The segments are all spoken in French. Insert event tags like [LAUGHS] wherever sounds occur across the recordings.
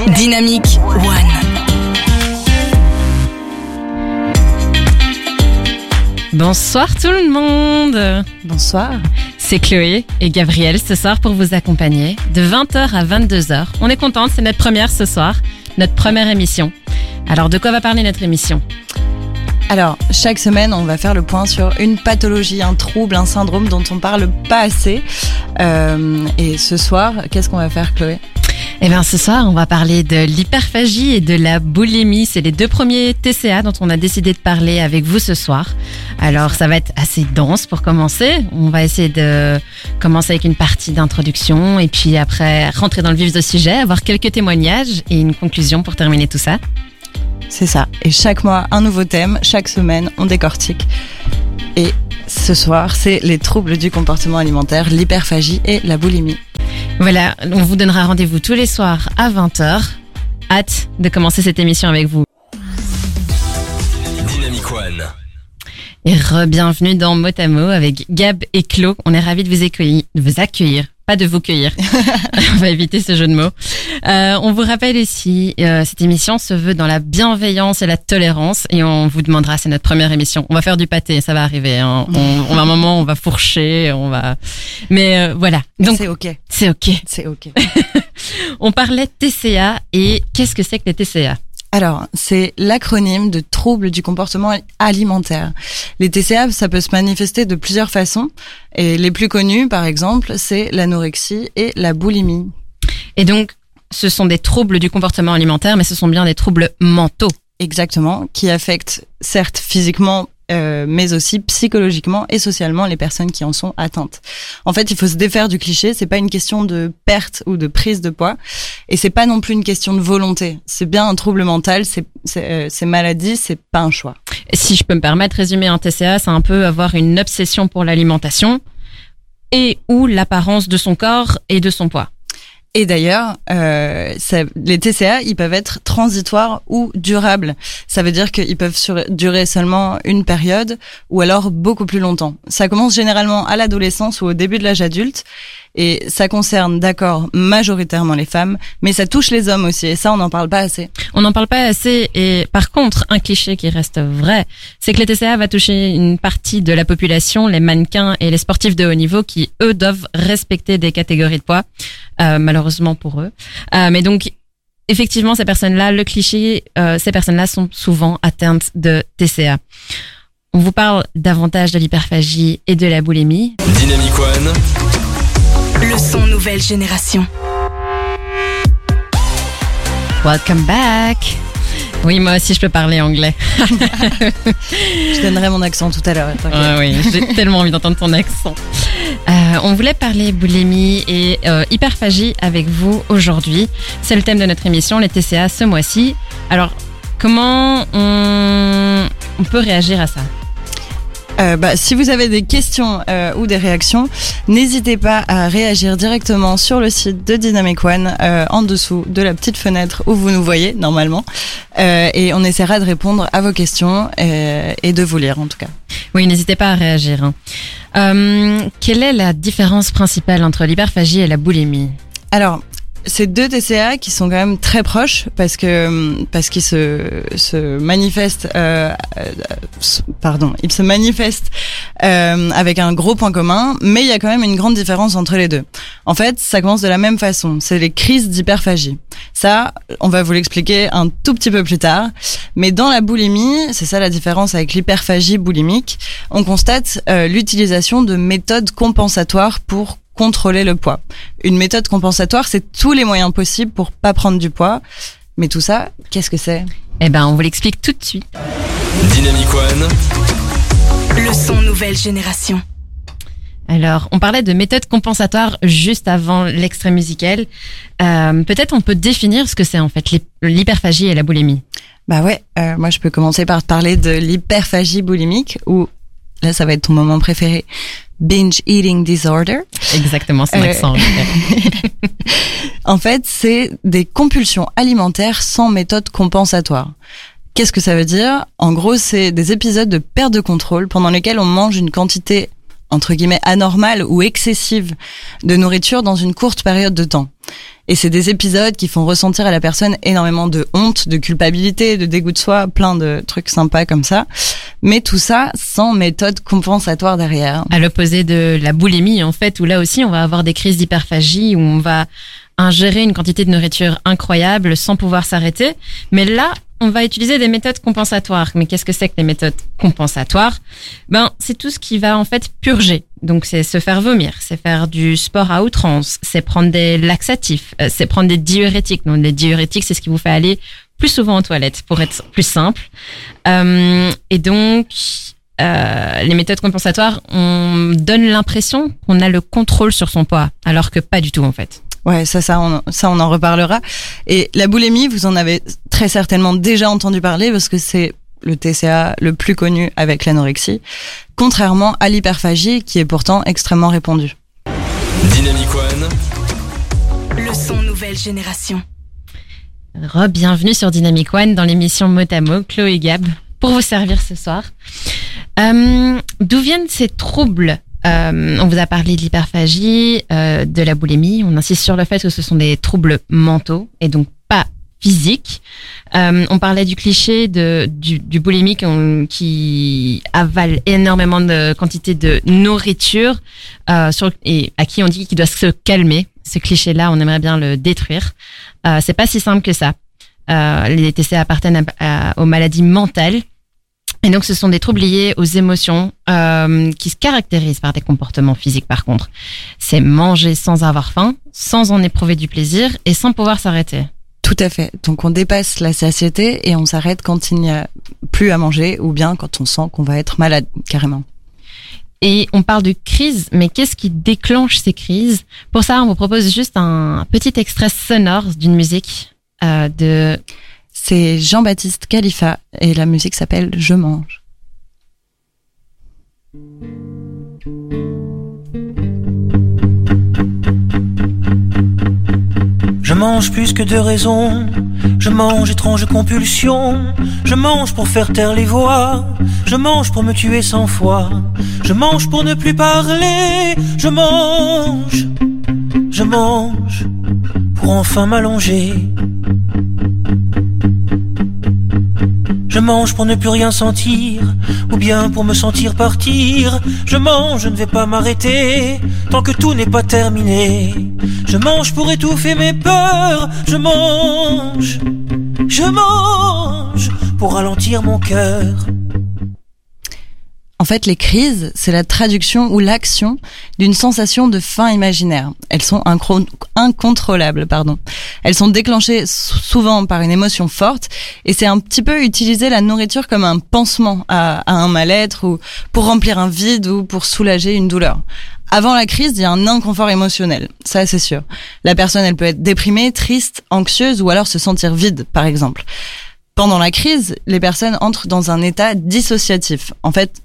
Dynamique One. Bonsoir tout le monde Bonsoir. C'est Chloé et Gabriel ce soir pour vous accompagner de 20h à 22h. On est contente, c'est notre première ce soir, notre première émission. Alors de quoi va parler notre émission? Alors, chaque semaine, on va faire le point sur une pathologie, un trouble, un syndrome dont on parle pas assez. Euh, et ce soir, qu'est-ce qu'on va faire, Chloé? Eh bien ce soir on va parler de l'hyperphagie et de la boulimie. C'est les deux premiers TCA dont on a décidé de parler avec vous ce soir. Alors ça va être assez dense pour commencer. On va essayer de commencer avec une partie d'introduction et puis après rentrer dans le vif du sujet, avoir quelques témoignages et une conclusion pour terminer tout ça. C'est ça. Et chaque mois, un nouveau thème. Chaque semaine, on décortique. Et ce soir, c'est les troubles du comportement alimentaire, l'hyperphagie et la boulimie. Voilà, on vous donnera rendez-vous tous les soirs à 20h. Hâte de commencer cette émission avec vous. Dynamic One. Et re-bienvenue dans Motamo avec Gab et Clo. On est ravis de vous accueillir, de vous accueillir, pas de vous cueillir. [LAUGHS] on va éviter ce jeu de mots. Euh, on vous rappelle ici, euh, cette émission se veut dans la bienveillance et la tolérance et on vous demandera, c'est notre première émission. On va faire du pâté, ça va arriver. Hein. On, on va un moment, on va fourcher, on va. Mais euh, voilà. Donc c'est ok. c'est ok. C'est ok. [LAUGHS] On parlait de TCA et qu'est-ce que c'est que les TCA Alors, c'est l'acronyme de troubles du comportement alimentaire. Les TCA, ça peut se manifester de plusieurs façons. Et les plus connus, par exemple, c'est l'anorexie et la boulimie. Et donc, ce sont des troubles du comportement alimentaire, mais ce sont bien des troubles mentaux. Exactement, qui affectent certes physiquement, euh, mais aussi psychologiquement et socialement les personnes qui en sont atteintes. En fait, il faut se défaire du cliché. C'est pas une question de perte ou de prise de poids, et c'est pas non plus une question de volonté. C'est bien un trouble mental. C'est euh, maladie, c'est pas un choix. Si je peux me permettre, résumer un TCA, c'est un peu avoir une obsession pour l'alimentation et ou l'apparence de son corps et de son poids. Et d'ailleurs, euh, les TCA, ils peuvent être transitoires ou durables. Ça veut dire qu'ils peuvent durer seulement une période ou alors beaucoup plus longtemps. Ça commence généralement à l'adolescence ou au début de l'âge adulte. Et ça concerne, d'accord, majoritairement les femmes, mais ça touche les hommes aussi. Et ça, on n'en parle pas assez. On n'en parle pas assez et par contre, un cliché qui reste vrai, c'est que les TCA va toucher une partie de la population, les mannequins et les sportifs de haut niveau qui, eux, doivent respecter des catégories de poids, euh, malheureusement pour eux. Euh, mais donc, effectivement, ces personnes-là, le cliché, euh, ces personnes-là sont souvent atteintes de TCA. On vous parle davantage de l'hyperphagie et de la boulimie. Dynamic One. Le son nouvelle génération. Welcome back. Oui, moi aussi, je peux parler anglais. [LAUGHS] Je donnerai mon accent tout à l'heure. t'inquiète. Ah oui, j'ai [LAUGHS] tellement envie d'entendre ton accent. Euh, on voulait parler boulimie et euh, hyperphagie avec vous aujourd'hui. C'est le thème de notre émission, les TCA ce mois-ci. Alors, comment on, on peut réagir à ça? Euh, bah, si vous avez des questions euh, ou des réactions, n'hésitez pas à réagir directement sur le site de Dynamic One, euh, en dessous de la petite fenêtre où vous nous voyez normalement, Euh, et on essaiera de répondre à vos questions euh, et de vous lire en tout cas. Oui, n'hésitez pas à réagir. hein. Euh, quelle est la différence principale entre l'hyperphagie et la boulimie? Alors, c'est deux TCA qui sont quand même très proches parce que parce qu'ils se se manifestent euh, euh, pardon ils se manifestent euh, avec un gros point commun mais il y a quand même une grande différence entre les deux. En fait ça commence de la même façon. C'est les crises d'hyperphagie. Ça on va vous l'expliquer un tout petit peu plus tard. Mais dans la boulimie c'est ça la différence avec l'hyperphagie boulimique on constate euh, l'utilisation de méthodes compensatoires pour contrôler le poids. Une méthode compensatoire, c'est tous les moyens possibles pour pas prendre du poids. Mais tout ça, qu'est-ce que c'est? Eh ben, on vous l'explique tout de suite. Dynamic One. Le son nouvelle génération. Alors, on parlait de méthode compensatoire juste avant l'extrait musical. Euh, Peut-être on peut définir ce que c'est en fait l'hy- l'hyperphagie et la boulimie. Bah ouais, euh, moi je peux commencer par parler de l'hyperphagie boulimique ou là ça va être ton moment préféré, binge eating disorder. Exactement, c'est Euh, l'accent. [LAUGHS] En fait, c'est des compulsions alimentaires sans méthode compensatoire. Qu'est-ce que ça veut dire? En gros, c'est des épisodes de perte de contrôle pendant lesquels on mange une quantité entre guillemets anormale ou excessive de nourriture dans une courte période de temps. Et c'est des épisodes qui font ressentir à la personne énormément de honte, de culpabilité, de dégoût de soi, plein de trucs sympas comme ça. Mais tout ça sans méthode compensatoire derrière. À l'opposé de la boulimie, en fait, où là aussi on va avoir des crises d'hyperphagie, où on va ingérer une quantité de nourriture incroyable sans pouvoir s'arrêter. Mais là, on va utiliser des méthodes compensatoires. Mais qu'est-ce que c'est que les méthodes compensatoires? Ben, c'est tout ce qui va en fait purger. Donc, c'est se faire vomir, c'est faire du sport à outrance, c'est prendre des laxatifs, euh, c'est prendre des diurétiques. Donc, les diurétiques, c'est ce qui vous fait aller plus souvent aux toilettes, pour être plus simple. Euh, et donc, euh, les méthodes compensatoires, on donne l'impression qu'on a le contrôle sur son poids, alors que pas du tout en fait. Ouais, ça, ça, on, ça, on en reparlera. Et la boulimie, vous en avez très certainement déjà entendu parler parce que c'est le TCA le plus connu avec l'anorexie, contrairement à l'hyperphagie qui est pourtant extrêmement répandue. Dynamic One, Le son nouvelle génération. Re-bienvenue sur Dynamic One dans l'émission Motamo, Chloé Gab, pour vous servir ce soir. Euh, D'où viennent ces troubles Euh, On vous a parlé de l'hyperphagie, euh, de la boulimie. On insiste sur le fait que ce sont des troubles mentaux et donc pas physiques. Euh, on parlait du cliché de, du, du boulimique qui avale énormément de quantité de nourriture euh, sur, et à qui on dit qu'il doit se calmer. Ce cliché-là, on aimerait bien le détruire. Euh, c'est pas si simple que ça. Euh, les TCA appartiennent à- à- aux maladies mentales. Et donc, ce sont des troubles liés aux émotions euh, qui se caractérisent par des comportements physiques, par contre. C'est manger sans avoir faim, sans en éprouver du plaisir et sans pouvoir s'arrêter. Tout à fait. Donc on dépasse la satiété et on s'arrête quand il n'y a plus à manger ou bien quand on sent qu'on va être malade carrément. Et on parle de crise, mais qu'est-ce qui déclenche ces crises? Pour ça, on vous propose juste un petit extrait sonore d'une musique euh, de C'est Jean-Baptiste Khalifa et la musique s'appelle Je mange. Je mange plus que de raison, je mange étrange compulsion, je mange pour faire taire les voix, je mange pour me tuer sans foi, je mange pour ne plus parler, je mange, je mange pour enfin m'allonger. Mange pour ne plus rien sentir, ou bien pour me sentir partir. Je mange, je ne vais pas m'arrêter, tant que tout n'est pas terminé. Je mange pour étouffer mes peurs, je mange, je mange pour ralentir mon cœur. En fait, les crises, c'est la traduction ou l'action d'une sensation de faim imaginaire. Elles sont incontrôlables, pardon. Elles sont déclenchées sou- souvent par une émotion forte et c'est un petit peu utiliser la nourriture comme un pansement à, à un mal-être ou pour remplir un vide ou pour soulager une douleur. Avant la crise, il y a un inconfort émotionnel, ça c'est sûr. La personne, elle peut être déprimée, triste, anxieuse ou alors se sentir vide, par exemple. Pendant la crise, les personnes entrent dans un état dissociatif. En fait,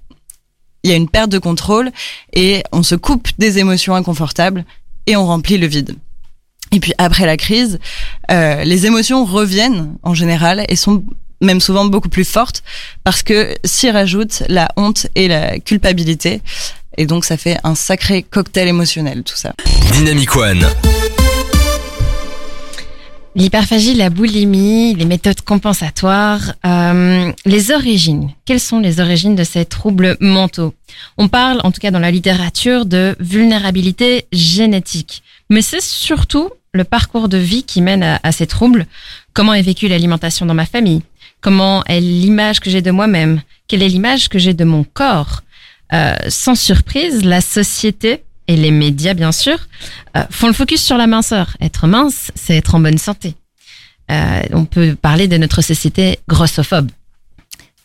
il y a une perte de contrôle et on se coupe des émotions inconfortables et on remplit le vide. Et puis après la crise, euh, les émotions reviennent en général et sont même souvent beaucoup plus fortes parce que s'y rajoute la honte et la culpabilité. Et donc ça fait un sacré cocktail émotionnel tout ça. Dynamic One, l'hyperphagie, la boulimie, les méthodes compensatoires, euh, les origines. Quelles sont les origines de ces troubles mentaux? On parle, en tout cas dans la littérature, de vulnérabilité génétique. Mais c'est surtout le parcours de vie qui mène à, ces troubles. Comment est vécue l'alimentation dans ma famille? Comment est l'image que j'ai de moi-même? Quelle est l'image que j'ai de mon corps? Euh, Sans surprise, la société et les médias, bien sûr, euh, font le focus sur la minceur. Être mince, c'est être en bonne santé. Euh, on peut parler de notre société grossophobe.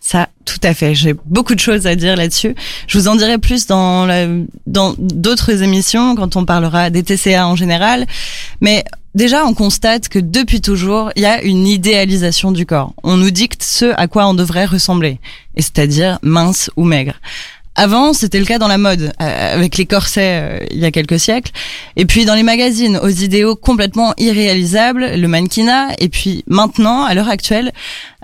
Ça, tout à fait. J'ai beaucoup de choses à dire là-dessus. Je vous en dirai plus dans la- dans d'autres émissions quand on parlera des TCA en général. Mais déjà, on constate que depuis toujours, il y a une idéalisation du corps. On nous dicte ce à quoi on devrait ressembler, et c'est-à-dire mince ou maigre. Avant, c'était le cas dans la mode, euh, avec les corsets euh, il y a quelques siècles. Et puis dans les magazines, aux idéaux complètement irréalisables, le mannequinat. Et puis maintenant, à l'heure actuelle,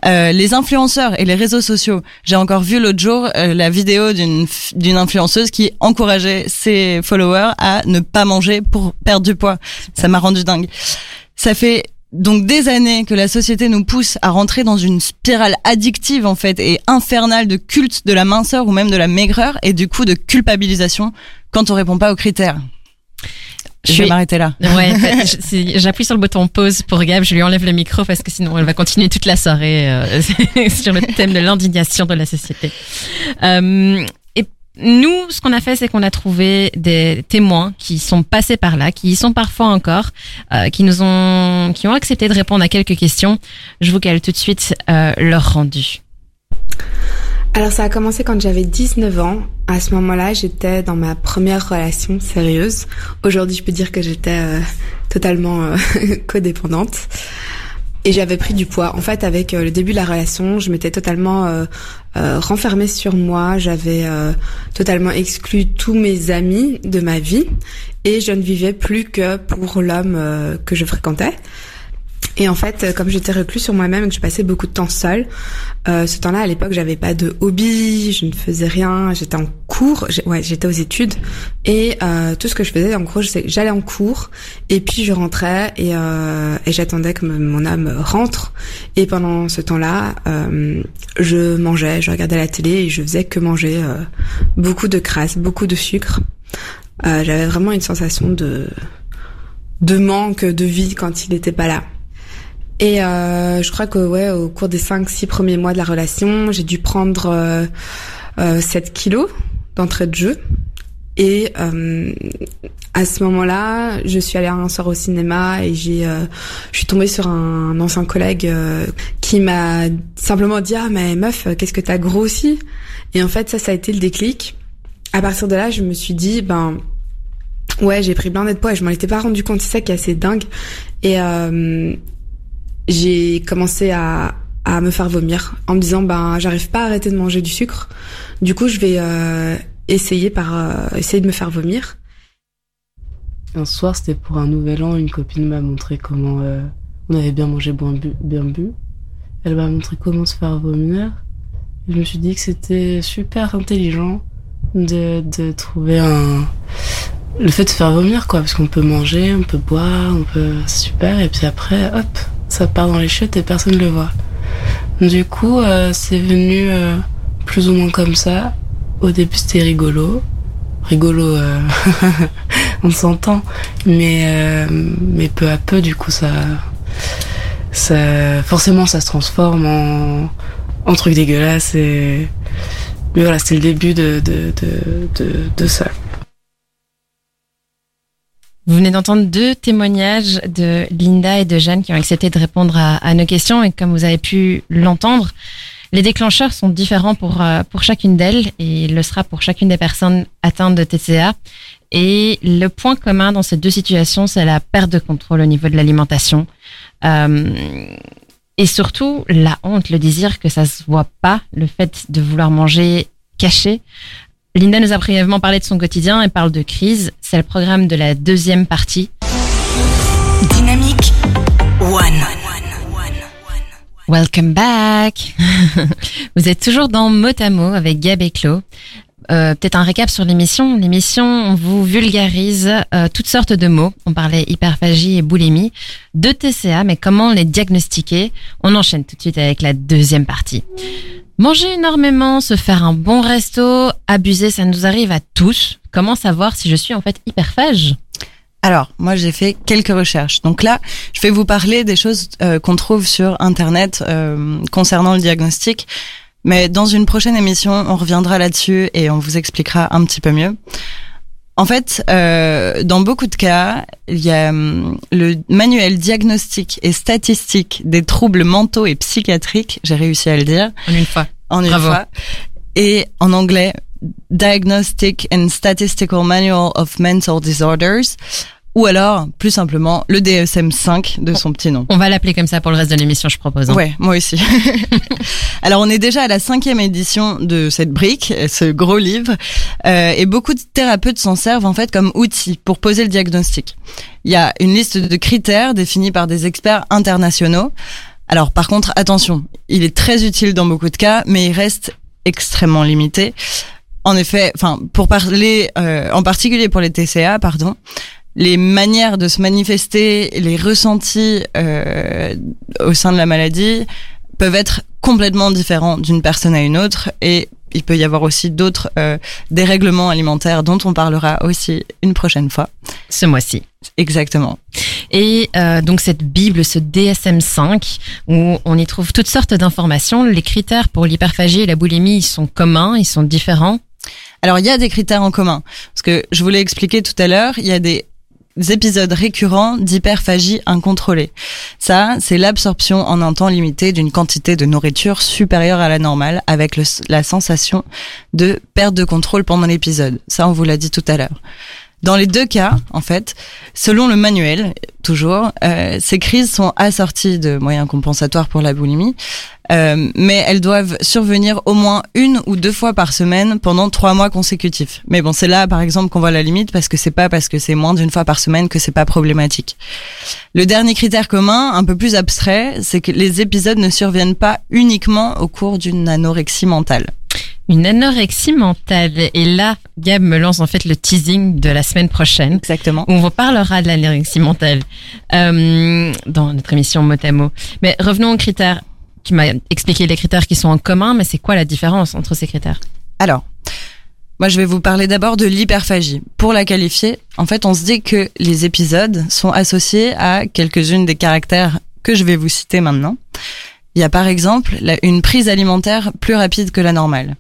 euh, les influenceurs et les réseaux sociaux. J'ai encore vu l'autre jour la vidéo d'une d'une influenceuse qui encourageait ses followers à ne pas manger pour perdre du poids. Ça m'a rendu dingue. Ça fait donc des années que la société nous pousse à rentrer dans une spirale addictive en fait et infernale de culte de la minceur ou même de la maigreur et du coup de culpabilisation quand on répond pas aux critères. Je Je vais m'arrêter là. Ouais, [LAUGHS] j'appuie sur le bouton pause pour Gab, je lui enlève le micro parce que sinon elle va continuer toute la soirée euh, [LAUGHS] sur le thème de l'indignation de la société. Euh, nous, ce qu'on a fait, c'est qu'on a trouvé des témoins qui sont passés par là, qui y sont parfois encore, euh, qui nous ont, qui ont accepté de répondre à quelques questions. Je vous cale tout de suite euh, leur rendu. Alors ça a commencé quand j'avais 19 ans. À ce moment-là, j'étais dans ma première relation sérieuse. Aujourd'hui, je peux dire que j'étais euh, totalement euh, [LAUGHS] codépendante. Et j'avais pris du poids. En fait, avec euh, le début de la relation, je m'étais totalement euh, euh, renfermée sur moi. J'avais euh, totalement exclu tous mes amis de ma vie. Et je ne vivais plus que pour l'homme euh, que je fréquentais. Et en fait, euh, comme j'étais reclus sur moi-même et que je passais beaucoup de temps seule, euh, ce temps-là, à l'époque, j'avais pas de hobby, je ne faisais rien, j'étais en cours, ouais, j'étais aux études, et euh, tout ce que je faisais, en gros, j'allais en cours, et puis je rentrais et, euh, et j'attendais que mon âme rentre. Et pendant ce temps-là, euh, je mangeais, je regardais la télé et je faisais que manger euh, beaucoup de crasse, beaucoup de sucre. J'avais vraiment une sensation de de manque de vie quand il n'était pas là. Et euh, je crois que ouais, au cours des 5-6 premiers mois de la relation, j'ai dû prendre euh, euh, 7 kilos d'entrée de jeu. Et euh, à ce moment-là, je suis allée un soir au cinéma et j'ai, euh, je suis tombée sur un ancien collègue euh, qui m'a simplement dit ah mais meuf, qu'est-ce que t'as grossi? Et en fait ça, ça a été le déclic. À partir de là, je me suis dit ben ouais, j'ai pris plein de poids et je m'en étais pas rendu compte. C'est ça qui est assez dingue. Et j'ai commencé à, à me faire vomir en me disant ben j'arrive pas à arrêter de manger du sucre. Du coup, je vais euh, essayer par euh, essayer de me faire vomir. Un soir, c'était pour un nouvel an, une copine m'a montré comment euh, on avait bien mangé, bien bu, bien bu. Elle m'a montré comment se faire vomir. Je me suis dit que c'était super intelligent de, de trouver un le fait de se faire vomir quoi, parce qu'on peut manger, on peut boire, on peut super, et puis après, hop, ça part dans les chiottes et personne ne le voit. Du coup, euh, c'est venu euh, plus ou moins comme ça. Au début, c'était rigolo, rigolo. euh, [LAUGHS] on s'entend, mais euh, mais peu à peu, du coup, ça, ça, forcément, ça se transforme en, en truc dégueulasse et mais voilà, c'était le début de de de, de ça. Vous venez d'entendre deux témoignages de Linda et de Jeanne qui ont accepté de répondre à, nos questions et comme vous avez pu l'entendre, les déclencheurs sont différents pour, euh, pour chacune d'elles et il le sera pour chacune des personnes atteintes de TCA. Et le point commun dans ces deux situations, c'est la perte de contrôle au niveau de l'alimentation. Euh, et surtout, la honte, le désir que ça se voit pas, le fait de vouloir manger caché. Linda nous a brièvement parlé de son quotidien et parle de crise. C'est le programme de la deuxième partie. Dynamique One. Welcome back. [LAUGHS] Vous êtes toujours dans Mot à Mot avec Gab et Claude. Euh, Peut-être un récap sur l'émission. L'émission, on vous vulgarise euh, toutes sortes de mots. On parlait hyperphagie et boulimie, de TCA, mais comment les diagnostiquer? On enchaîne tout de suite avec la deuxième partie. Manger énormément, se faire un bon resto, abuser, ça nous arrive à tous. Comment savoir si je suis en fait hyperphage Alors, moi, j'ai fait quelques recherches. Donc là, je vais vous parler des choses euh, qu'on trouve sur Internet euh, concernant le diagnostic. Mais dans une prochaine émission, on reviendra là-dessus et on vous expliquera un petit peu mieux. En fait, euh, dans beaucoup de cas, il y a hum, le manuel diagnostique et statistique des troubles mentaux et psychiatriques, j'ai réussi à le dire, En une fois. en une Bravo. fois, et en anglais, Diagnostic and Statistical Manual of Mental Disorders, ou alors, plus simplement, le DSM-5 de son petit nom. On va l'appeler comme ça pour le reste de l'émission, je propose. hein. Ouais, moi aussi. [LAUGHS] Alors on est déjà à la cinquième édition de cette brique, ce gros livre, euh, et beaucoup de thérapeutes s'en servent en fait comme outil pour poser le diagnostic. Il y a une liste de critères définis par des experts internationaux. Alors par contre, attention, il est très utile dans beaucoup de cas, mais il reste extrêmement limité. En effet, enfin pour parler euh, en particulier pour les TCA, pardon, les manières de se manifester, les ressentis euh, au sein de la maladie peuvent être complètement différents d'une personne à une autre et il peut y avoir aussi d'autres euh, dérèglements alimentaires dont on parlera aussi une prochaine fois. Ce mois-ci. Exactement. Et euh, donc cette Bible, ce DSM5, où on y trouve toutes sortes d'informations. Les critères pour l'hyperphagie et la boulimie, ils sont communs, ils sont différents? Alors il y a des critères en commun parce que je vous l'ai expliqué tout à l'heure, il y a des épisodes récurrents d'hyperphagie incontrôlée. Ça, c'est l'absorption en un temps limité d'une quantité de nourriture supérieure à la normale avec la sensation de perte de contrôle pendant l'épisode. Ça, on vous l'a dit tout à l'heure. Dans les deux cas, en fait, selon le manuel, toujours, euh, ces crises sont assorties de moyens compensatoires pour la boulimie, euh, mais elles doivent survenir au moins une ou deux fois par semaine pendant trois mois consécutifs. Mais bon, c'est là, par exemple, qu'on voit la limite parce que c'est pas parce que c'est moins d'une fois par semaine que c'est pas problématique. Le dernier critère commun, un peu plus abstrait, c'est que les épisodes ne surviennent pas uniquement au cours d'une anorexie mentale. Une anorexie mentale. Et là, Gab me lance en fait le teasing de la semaine prochaine. Exactement. où on vous parlera de l'anorexie mentale euh, dans notre émission mot à mot. Mais revenons aux critères. Tu m'as expliqué les critères qui sont en commun, mais c'est quoi la différence entre ces critères? Alors, moi, je vais vous parler d'abord de l'hyperphagie. Pour la qualifier, en fait, on se dit que les épisodes sont associés à quelques-unes des caractères que je vais vous citer maintenant. Il y a par exemple la- une prise alimentaire plus rapide que la normale.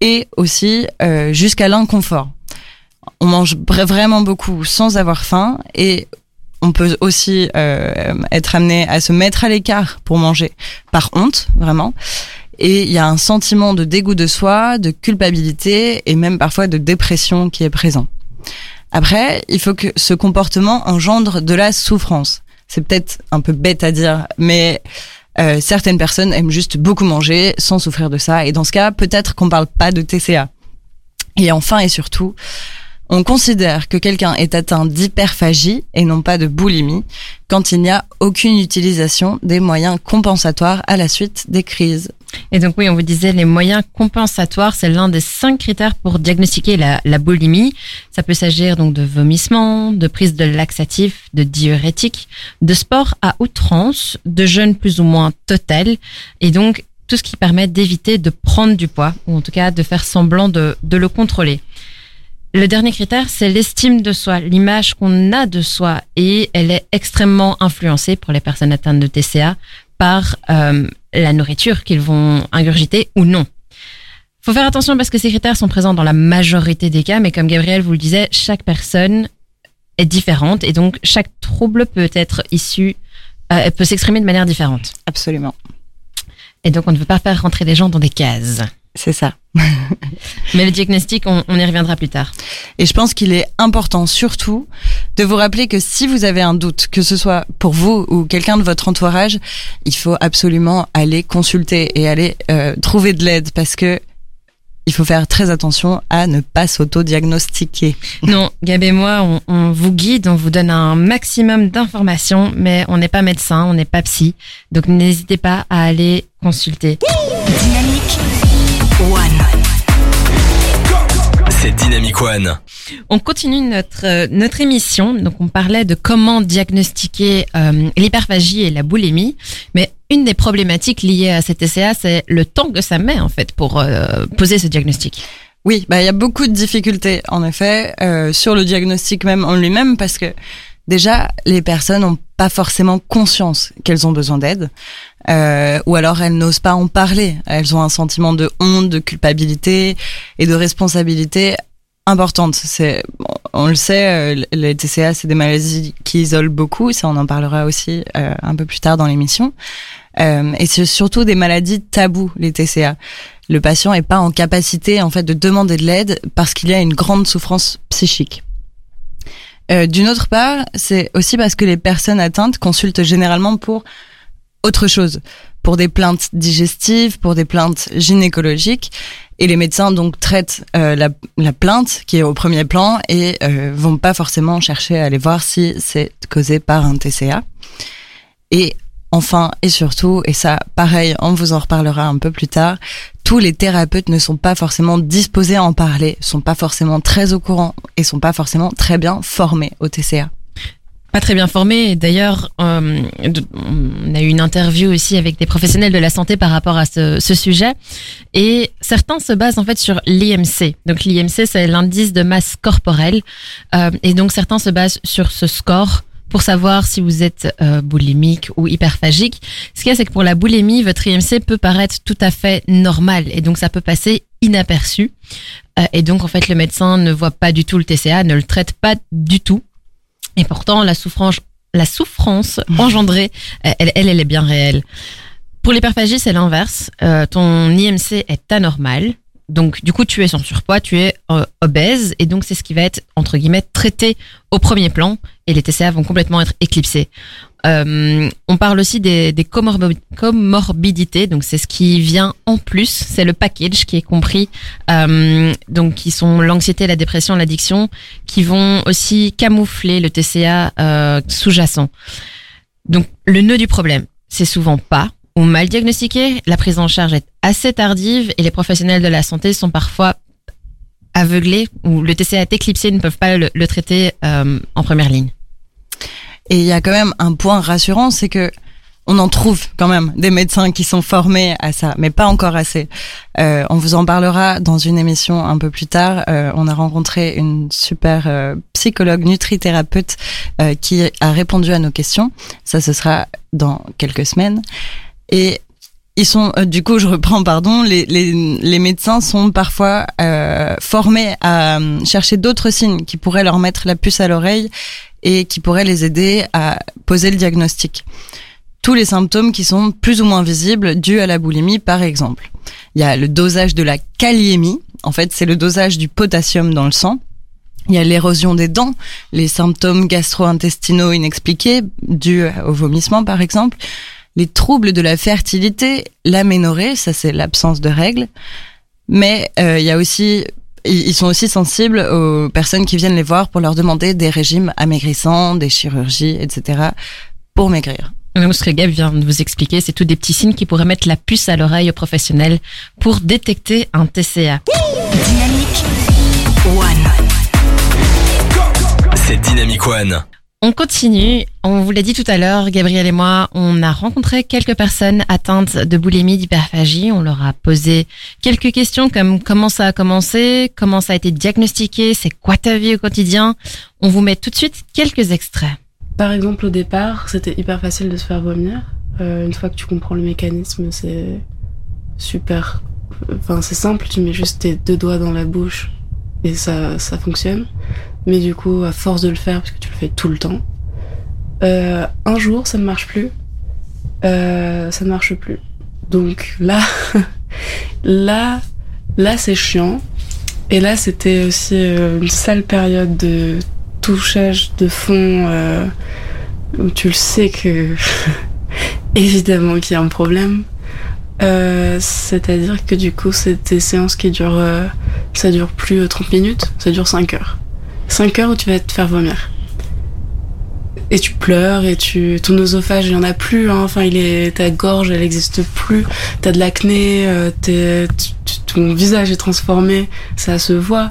Et aussi euh, jusqu'à l'inconfort. On mange vra- vraiment beaucoup sans avoir faim et on peut aussi euh, être amené à se mettre à l'écart pour manger par honte, vraiment. Et il y a un sentiment de dégoût de soi, de culpabilité et même parfois de dépression qui est présent. Après, il faut que ce comportement engendre de la souffrance. C'est peut-être un peu bête à dire, mais euh, certaines personnes aiment juste beaucoup manger sans souffrir de ça. Et dans ce cas, peut-être qu'on parle pas de TCA. Et enfin et surtout, on considère que quelqu'un est atteint d'hyperphagie et non pas de boulimie quand il n'y a aucune utilisation des moyens compensatoires à la suite des crises. Et donc oui, on vous disait les moyens compensatoires, c'est l'un des cinq critères pour diagnostiquer la, la boulimie. Ça peut s'agir donc de vomissement, de prise de laxatifs, de diurétiques, de sport à outrance, de jeûne plus ou moins total, et donc tout ce qui permet d'éviter de prendre du poids, ou en tout cas de faire semblant de, de le contrôler. Le dernier critère, c'est l'estime de soi, l'image qu'on a de soi, et elle est extrêmement influencée pour les personnes atteintes de TCA par euh, la nourriture qu'ils vont ingurgiter ou non. Faut faire attention parce que ces critères sont présents dans la majorité des cas, mais comme Gabriel vous le disait, chaque personne est différente et donc chaque trouble peut être issu, euh, peut s'exprimer de manière différente. Absolument. Et donc on ne veut pas faire rentrer les gens dans des cases. C'est ça. [LAUGHS] Mais le diagnostic, on, on y reviendra plus tard. Et je pense qu'il est important surtout de vous rappeler que si vous avez un doute, que ce soit pour vous ou quelqu'un de votre entourage, il faut absolument aller consulter et aller euh, trouver de l'aide parce que il faut faire très attention à ne pas s'auto-diagnostiquer. [LAUGHS] Non, Gab et moi, on, on vous guide, on vous donne un maximum d'informations, mais on n'est pas médecin, on n'est pas psy. Donc n'hésitez pas à aller consulter. Dynamique C'est Dynamic One. On continue notre euh, notre émission. Donc on parlait de comment diagnostiquer euh, l'hyperphagie et la boulimie, mais une des problématiques liées à cette TCA, c'est le temps que ça met en fait pour euh, poser ce diagnostic. Oui, bah il y a beaucoup de difficultés en effet euh, sur le diagnostic même en lui-même parce que déjà les personnes n'ont pas forcément conscience qu'elles ont besoin d'aide euh, ou alors elles n'osent pas en parler. Elles ont un sentiment de honte, de culpabilité et de responsabilité importante. C'est, on le sait, euh, les TCA c'est des maladies qui isolent beaucoup. Ça, on en parlera aussi euh, un peu plus tard dans l'émission. Euh, et c'est surtout des maladies tabous les TCA. Le patient est pas en capacité en fait de demander de l'aide parce qu'il y a une grande souffrance psychique. Euh, D'une autre part, c'est aussi parce que les personnes atteintes consultent généralement pour autre chose, pour des plaintes digestives, pour des plaintes gynécologiques, et les médecins donc traitent euh, la, la, plainte qui est au premier plan et euh, vont pas forcément chercher à aller voir si c'est causé par un TCA. Et enfin et surtout, et ça pareil, on vous en reparlera un peu plus tard, tous les thérapeutes ne sont pas forcément disposés à en parler, sont pas forcément très au courant et sont pas forcément très bien formés au TCA pas très bien formés. D'ailleurs, euh, on a eu une interview aussi avec des professionnels de la santé par rapport à ce, sujet. Et certains se basent en fait sur l'IMC. Donc l'IMC, c'est l'indice de masse corporelle. Euh, et donc certains se basent sur ce score pour savoir si vous êtes euh, boulimique ou hyperphagique. Ce qu'il y a, c'est que pour la boulimie, votre IMC peut paraître tout à fait normal et donc ça peut passer inaperçu. Euh, et donc en fait, le médecin ne voit pas du tout le TCA, ne le traite pas du tout. Et pourtant, la souffrance, la souffrance [LAUGHS] engendrée, elle, elle, elle est bien réelle. Pour l'hyperphagie, c'est l'inverse. Euh, ton IMC est anormal. Donc, du coup, tu es en surpoids, tu es euh, obèse, et donc c'est ce qui va être entre guillemets traité au premier plan, et les TCA vont complètement être éclipsés. Euh, on parle aussi des, des comorbidités, donc c'est ce qui vient en plus, c'est le package qui est compris, euh, donc qui sont l'anxiété, la dépression, l'addiction, qui vont aussi camoufler le TCA euh, sous-jacent. Donc le nœud du problème, c'est souvent pas ou mal diagnostiqué, la prise en charge est assez tardive et les professionnels de la santé sont parfois aveuglés ou le TCA est éclipsé, ne peuvent pas le, le traiter euh, en première ligne. Et il y a quand même un point rassurant, c'est que on en trouve quand même des médecins qui sont formés à ça, mais pas encore assez. Euh, on vous en parlera dans une émission un peu plus tard. Euh, on a rencontré une super euh, psychologue nutrithérapeute qui a répondu à nos questions. Ça, ce sera dans quelques semaines. Et ils sont, du coup, je reprends, pardon, les, médecins sont parfois formés à chercher d'autres signes qui pourraient leur mettre la puce à l'oreille et qui pourraient les aider à poser le diagnostic. Tous les symptômes qui sont plus ou moins visibles dus à la boulimie, par exemple. Il y a le dosage de la kaliémie. En fait, c'est le dosage du potassium dans le sang. Il y a l'érosion des dents, les symptômes gastro-intestinaux inexpliqués dus au vomissement, par exemple les troubles de la fertilité, l'aménorrhée, ça c'est l'absence de règles. Mais euh, il y a aussi, ils sont aussi sensibles aux personnes qui viennent les voir pour leur demander des régimes amaigrissants, des chirurgies, etc. pour maigrir. Ce que Gab vient de vous expliquer, c'est tous des petits signes qui pourraient mettre la puce à l'oreille aux professionnels pour détecter un TCA. Dynamique One. C'est Dynamique One. On continue. On vous l'a dit tout à l'heure, Gabriel et moi, on a rencontré quelques personnes atteintes de boulimie, d'hyperphagie. On leur a posé quelques questions comme comment ça a commencé, comment ça a été diagnostiqué, c'est quoi ta vie au quotidien. On vous met tout de suite quelques extraits. Par exemple, au départ, c'était hyper facile de se faire vomir. Euh, une fois que tu comprends le mécanisme, c'est super. Enfin, c'est simple, tu mets juste tes deux doigts dans la bouche et ça, ça fonctionne. Mais du coup, à force de le faire, parce que tu le fais tout le temps, euh, un jour, ça ne marche plus. Euh, ça ne marche plus. Donc là, [LAUGHS] là, là, c'est chiant. Et là, c'était aussi euh, une sale période de touchage de fond où tu le sais que [LAUGHS] évidemment qu'il y a un problème. Euh, C'est-à-dire que du coup, c'est des séances qui durent, euh, ça dure plus 30 minutes, ça dure 5 heures. 5 heures où tu vas te faire vomir. Et tu pleures et tu ton oesophage il y en a plus hein. enfin il est ta gorge elle existe plus t'as de l'acné euh, t'es- ton visage est transformé ça se voit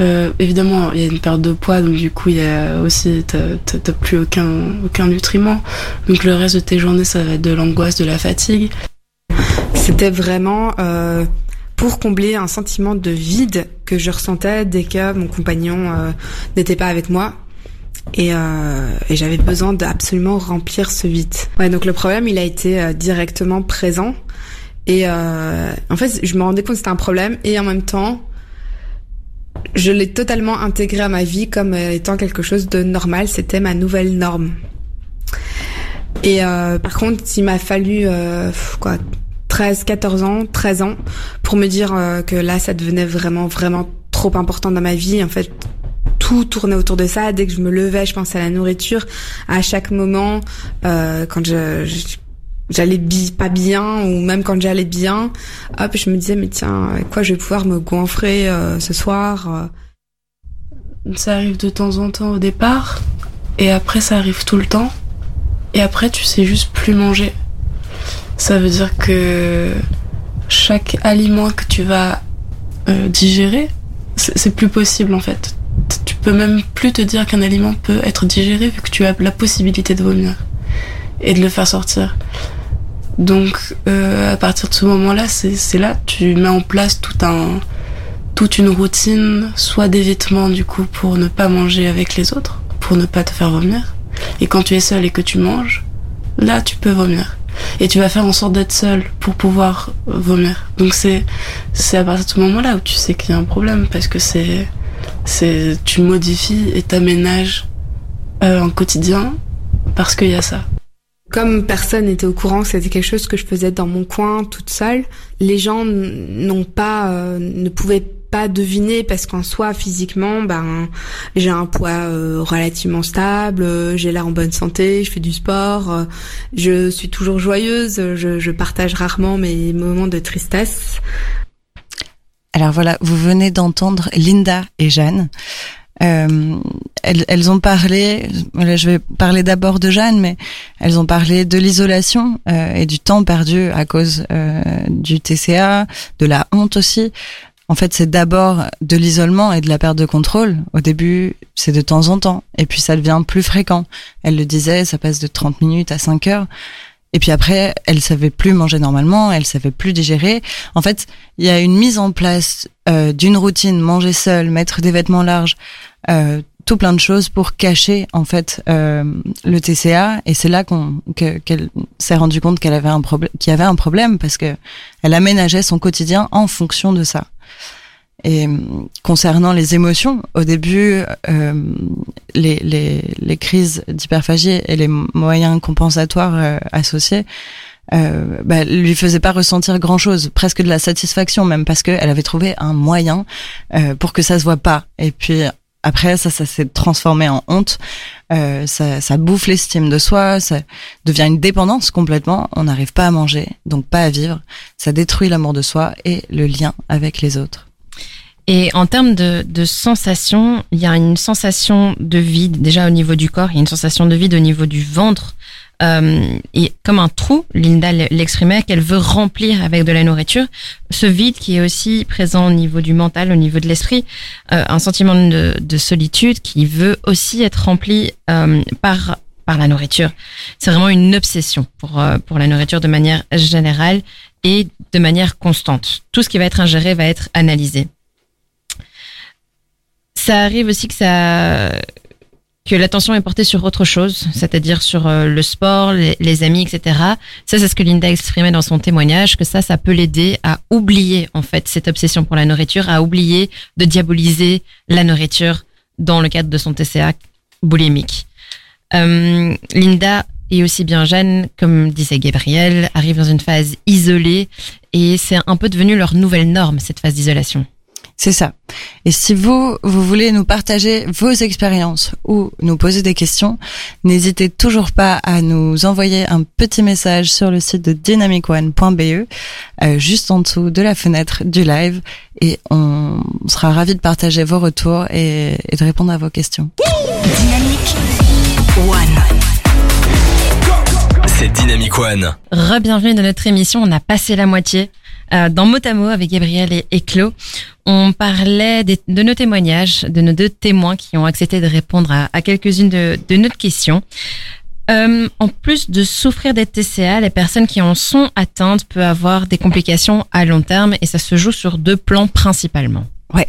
euh, évidemment il y a une perte de poids donc du coup il y a aussi t'as plus aucun aucun nutriment donc le reste de tes journées ça va être de l'angoisse de la fatigue C'était vraiment euh, pour combler un sentiment de vide que je ressentais dès que mon compagnon euh, n'était pas avec moi. Et, euh, et j'avais besoin d'absolument remplir ce vide. Ouais, donc le problème, il a été euh, directement présent. Et euh, en fait, je me rendais compte que c'était un problème. Et en même temps, je l'ai totalement intégré à ma vie comme euh, étant quelque chose de normal. C'était ma nouvelle norme. Et euh, par contre, il m'a fallu euh, quoi 13, 14 ans, 13 ans pour me dire euh, que là, ça devenait vraiment, vraiment trop important dans ma vie. En fait, tout tournait autour de ça. Dès que je me levais, je pensais à la nourriture. À chaque moment, euh, quand je, j'allais pas bien ou même quand j'allais bien, hop, je me disais mais tiens, quoi, je vais pouvoir me goinfrer euh, ce soir. euh. Ça arrive de temps en temps au départ, et après ça arrive tout le temps, et après tu sais juste plus manger. Ça veut dire que chaque aliment que tu vas euh, digérer, c'est plus possible en fait. Tu peux même plus te dire qu'un aliment peut être digéré vu que tu as la possibilité de vomir et de le faire sortir. Donc euh, à partir de ce moment-là, c'est c'est là tu mets en place tout un toute une routine, soit d'évitement du coup pour ne pas manger avec les autres, pour ne pas te faire vomir. Et quand tu es seul et que tu manges, là tu peux vomir. Et tu vas faire en sorte d'être seul pour pouvoir vomir. Donc c'est c'est à partir de ce moment-là où tu sais qu'il y a un problème parce que c'est c'est tu modifies et t'aménages euh, un quotidien parce qu'il y a ça. Comme personne n'était au courant c'était quelque chose que je faisais dans mon coin toute seule, les gens n'ont pas, euh, ne pouvaient pas deviner parce qu'en soi physiquement, ben j'ai un poids euh, relativement stable, euh, j'ai l'air en bonne santé, je fais du sport, euh, je suis toujours joyeuse, je, partage rarement mes moments de tristesse. Alors voilà, vous venez d'entendre Linda et Jeanne. Elles, elles ont parlé, je vais parler d'abord de Jeanne, mais elles ont parlé de l'isolation et du temps perdu à cause du TCA, de la honte aussi. En fait, c'est d'abord de l'isolement et de la perte de contrôle. Au début, c'est de temps en temps, et puis ça devient plus fréquent. Elle le disait, ça passe de 30 minutes à 5 heures. Et puis après, elle savait plus manger normalement, elle savait plus digérer. En fait, il y a une mise en place euh, d'une routine, manger seul, mettre des vêtements larges, euh, tout plein de choses pour cacher en fait euh, le TCA. Et c'est là qu'on que- qu'elle s'est rendue compte qu'elle avait un problème, qu'il y avait un problème parce que elle aménageait son quotidien en fonction de ça. Et euh, concernant les émotions, au début, euh, les, les, les crises d'hyperphagie et les moyens compensatoires euh, associés euh, bah, lui faisaient pas ressentir grand chose, presque de la satisfaction même, parce qu'elle avait trouvé un moyen euh, pour que ça se voit pas. Et puis après, ça, ça s'est transformé en honte. Euh, ça, ça bouffe l'estime de soi, ça devient une dépendance complètement. On n'arrive pas à manger, donc pas à vivre. Ça détruit l'amour de soi et le lien avec les autres. Et en termes de, de sensation, il y a une sensation de vide déjà au niveau du corps, il y a une sensation de vide au niveau du ventre. Euh, et comme un trou, Linda l'exprimait, qu'elle veut remplir avec de la nourriture. Ce vide qui est aussi présent au niveau du mental, au niveau de l'esprit, euh, un sentiment de, de solitude qui veut aussi être rempli euh, par par la nourriture. C'est vraiment une obsession pour euh, pour la nourriture de manière générale et de manière constante. Tout ce qui va être ingéré va être analysé ça arrive aussi que ça que l'attention est portée sur autre chose, c'est-à-dire sur euh, le sport, les, amis, etc. Ça, c'est ce que Linda exprimait dans son témoignage, que ça, ça peut l'aider à oublier en fait cette obsession pour la nourriture, à oublier de diaboliser la nourriture dans le cadre de son TCA boulimique. Euh, Linda et aussi bien Jeanne, comme disait Gabriel, arrivent dans une phase isolée et c'est un peu devenu leur nouvelle norme, cette phase d'isolation. C'est ça. Et si vous, vous voulez nous partager vos expériences ou nous poser des questions, n'hésitez toujours pas à nous envoyer un petit message sur le site de dynamicone.be, euh, juste en dessous de la fenêtre du live, et on sera ravis de partager vos retours et, et de répondre à vos questions. Dynamique One. C'est Dynamic One. Re-bienvenue dans notre émission, on a passé la moitié. Euh, dans mot à mot avec Gabriel et, et on parlait de nos témoignages, de nos deux témoins qui ont accepté de répondre à, quelques-unes de, de nos questions. Euh, en plus de souffrir des TCA, les personnes qui en sont atteintes peuvent avoir des complications à long terme et ça se joue sur deux plans principalement. Ouais.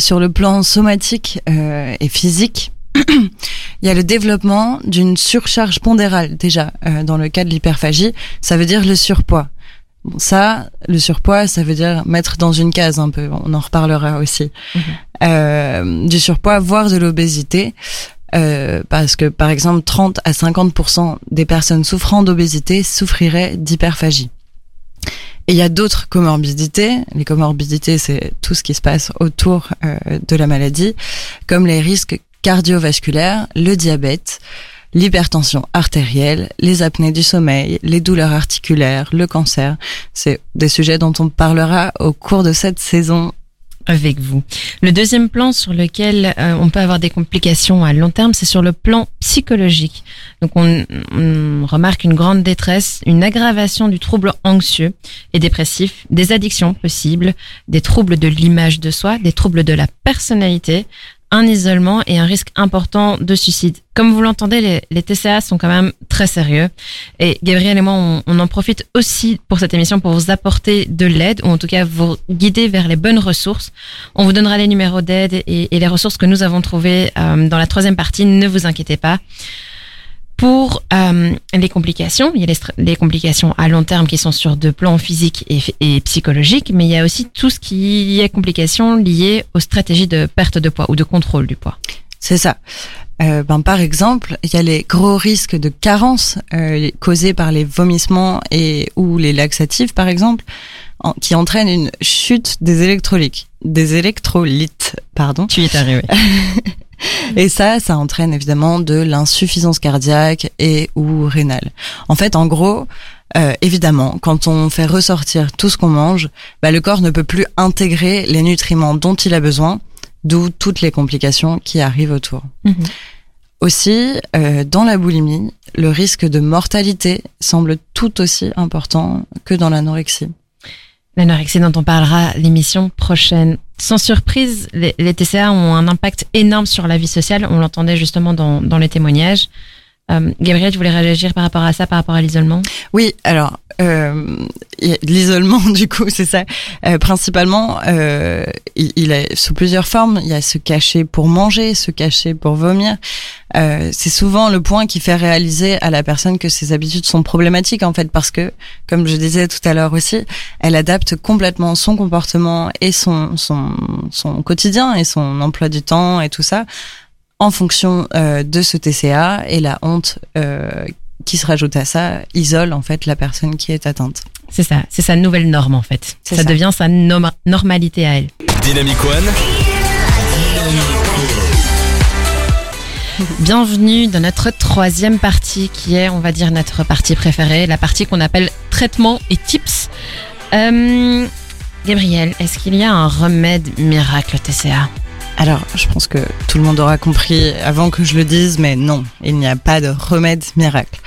Sur le plan somatique euh, et physique, [CLEARS THROAT] il y a le développement d'une surcharge pondérale déjà euh, dans le cas de l'hyperphagie, ça veut dire le surpoids. Bon, ça, le surpoids, ça veut dire mettre dans une case un peu. On en reparlera aussi. Euh, du surpoids, voire de l'obésité. Euh, parce que par exemple 30 à 50% des personnes souffrant d'obésité souffriraient d'hyperphagie. Et il y a d'autres comorbidités. Les comorbidités, c'est tout ce qui se passe autour euh, de la maladie, comme les risques cardiovasculaires, le diabète, l'hypertension artérielle, les apnées du sommeil, les douleurs articulaires, le cancer. C'est des sujets dont on parlera au cours de cette saison avec vous. Le deuxième plan sur lequel euh, on peut avoir des complications à long terme, c'est sur le plan psychologique. Donc on, on, remarque une grande détresse, une aggravation du trouble anxieux et dépressif, des addictions possibles, des troubles de l'image de soi, des troubles de la personnalité, un isolement et un risque important de suicide. Comme vous l'entendez, les, TCA sont quand même très sérieux. Et Gabriel et moi, on, en profite aussi pour cette émission pour vous apporter de l'aide, ou en tout cas vous guider vers les bonnes ressources. On vous donnera les numéros d'aide et, et, les ressources que nous avons trouvées euh, dans la troisième partie. Ne vous inquiétez pas. Pour euh, les complications, il y a les, les, complications à long terme qui sont sur deux plans physiques et, et, psychologiques, mais il y a aussi tout ce qui est complications liées aux stratégies de perte de poids ou de contrôle du poids. C'est ça. Euh, ben, par exemple, il y a les gros risques de carence euh, causés par les vomissements et ou les laxatifs, par exemple, en, qui entraînent une chute des électrolytes, des électrolytes, pardon. Tu y es arrivé. [LAUGHS] Et ça, ça entraîne évidemment de l'insuffisance cardiaque et ou rénale. En fait, en gros, euh, évidemment, quand on fait ressortir tout ce qu'on mange, bah, le corps ne peut plus intégrer les nutriments dont il a besoin, d'où toutes les complications qui arrivent autour. Mhm. Aussi, euh, dans la boulimie, le risque de mortalité semble tout aussi important que dans l'anorexie. L'anorexie dont on parlera l'émission prochaine. Sans surprise, les, TCA ont un impact énorme sur la vie sociale. On l'entendait justement dans les témoignages. Euh, Gabriel, tu voulais réagir par rapport à ça, par rapport à l'isolement? Oui, alors euh, l'isolement, [LAUGHS] du coup, c'est ça. Euh, principalement, euh, il, il, est sous plusieurs formes. Il y a se cacher pour manger, se cacher pour vomir. Euh, c'est souvent le point qui fait réaliser à la personne que ses habitudes sont problématiques, en fait, parce que, comme je disais tout à l'heure aussi, elle adapte complètement son comportement et son, son, son quotidien et son emploi du temps et tout ça en fonction euh, de ce TCA et la honte euh, qui se rajoute à ça isole en fait la personne qui est atteinte. C'est ça, c'est sa nouvelle norme en fait. Ça, ça, devient sa no normalité à elle. Dynamic One. Bienvenue dans notre troisième partie qui est, on va dire, notre partie préférée, la partie qu'on appelle traitement et tips. Euh, Gabriel, est-ce qu'il y a un remède miracle TCA alors, je pense que tout le monde aura compris avant que je le dise, mais non, il n'y a pas de remède miracle.